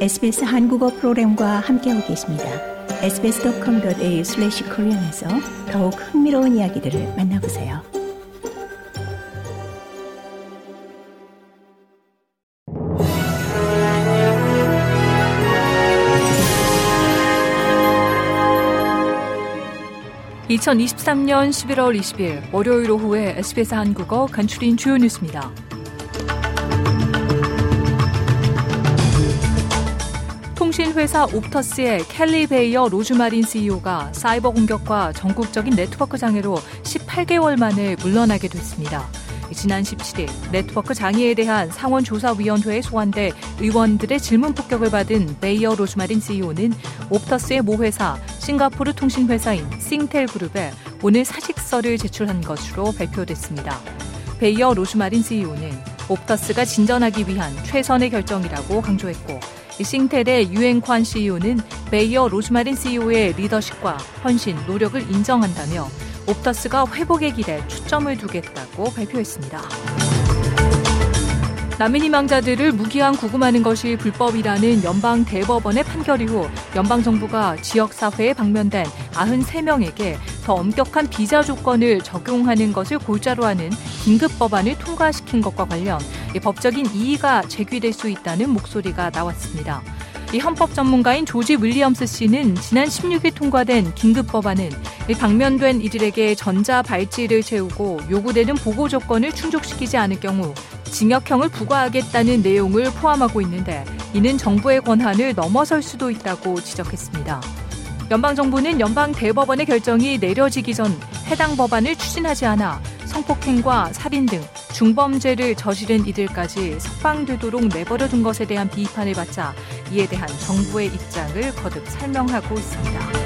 SBS 한국어 프로그램과 함께하고 계십니다. sbs.com.au/korean에서 더욱 흥미로운 이야기들을 만나보세요. (2023년 11월 20일) 월요일 오후에 SBS 한국어 간추린 주요 뉴스입니다. 통신회사 옵터스의 켈리 베이어 로즈마린 CEO가 사이버 공격과 전국적인 네트워크 장애로 18개월 만에 물러나게 됐습니다. 지난 17일 네트워크 장애에 대한 상원조사위원회에 소환돼 의원들의 질문 폭격을 받은 베이어 로즈마린 CEO는 옵터스의 모회사 싱가포르 통신회사인 싱텔 그룹에 오늘 사직서를 제출한 것으로 발표됐습니다. 베이어 로즈마린 CEO는 옵터스가 진전하기 위한 최선의 결정이라고 강조했고 싱텔의 유행관 CEO는 베이어 로즈마린 CEO의 리더십과 헌신, 노력을 인정한다며 옵터스가 회복의 길에 초점을 두겠다고 발표했습니다. 난민 희망자들을 무기한 구금하는 것이 불법이라는 연방 대법원의 판결 이후 연방 정부가 지역 사회에 방면된 93명에게 더 엄격한 비자 조건을 적용하는 것을 골자로 하는 긴급 법안을 통과시킨 것과 관련 법적인 이의가 제기될 수 있다는 목소리가 나왔습니다. 이 헌법 전문가인 조지 윌리엄스 씨는 지난 16일 통과된 긴급 법안은 방면된 이들에게 전자 발찌를 채우고 요구되는 보고 조건을 충족시키지 않을 경우 징역형을 부과하겠다는 내용을 포함하고 있는데 이는 정부의 권한을 넘어설 수도 있다고 지적했습니다. 연방정부는 연방 대법원의 결정이 내려지기 전 해당 법안을 추진하지 않아 성폭행과 살인 등 중범죄를 저지른 이들까지 석방되도록 내버려둔 것에 대한 비판을 받자 이에 대한 정부의 입장을 거듭 설명하고 있습니다.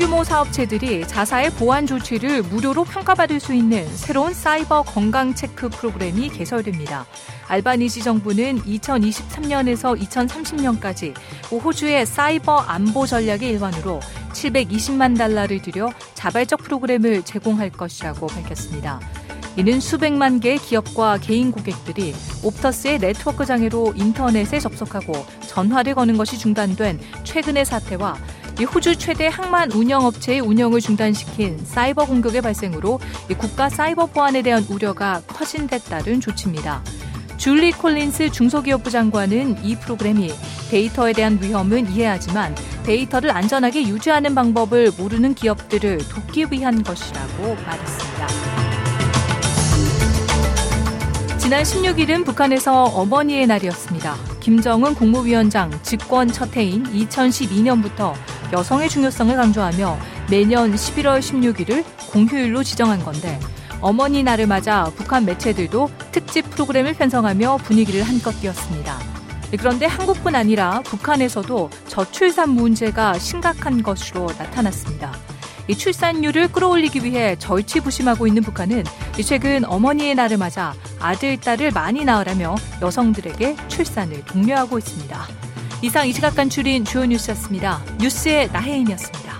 소규모 사업체들이 자사의 보안 조치를 무료로 평가받을 수 있는 새로운 사이버 건강 체크 프로그램이 개설됩니다. 알바니지 정부는 2023년에서 2030년까지 호주의 사이버 안보 전략의 일환으로 720만 달러를 들여 자발적 프로그램을 제공할 것이라고 밝혔습니다. 이는 수백만 개의 기업과 개인 고객들이 옵터스의 네트워크 장애로 인터넷에 접속하고 전화를 거는 것이 중단된 최근의 사태와 호주 최대 항만 운영업체의 운영을 중단시킨 사이버 공격의 발생으로 국가 사이버 보안에 대한 우려가 커진 데 따른 조치입니다. 줄리 콜린스 중소기업부 장관은 이 프로그램이 데이터에 대한 위험은 이해하지만 데이터를 안전하게 유지하는 방법을 모르는 기업들을 돕기 위한 것이라고 말했습니다. 지난 16일은 북한에서 어머니의 날이었습니다. 김정은 국무위원장 집권 첫 해인 2012년부터 여성의 중요성을 강조하며 매년 11월 16일을 공휴일로 지정한 건데 어머니 날을 맞아 북한 매체들도 특집 프로그램을 편성하며 분위기를 한껏 띄웠습니다. 그런데 한국뿐 아니라 북한에서도 저출산 문제가 심각한 것으로 나타났습니다. 이 출산율을 끌어올리기 위해 절치부심하고 있는 북한은 최근 어머니의 날을 맞아 아들, 딸을 많이 낳으라며 여성들에게 출산을 독려하고 있습니다. 이상 이 시각 간추린 주요 뉴스였습니다. 뉴스의 나혜인이었습니다.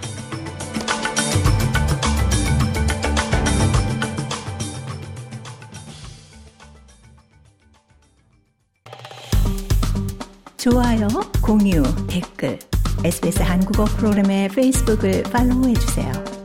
좋아요, 공유, 댓글, SBS 한국어 프로그램의 페이스북을 팔로우해주세요.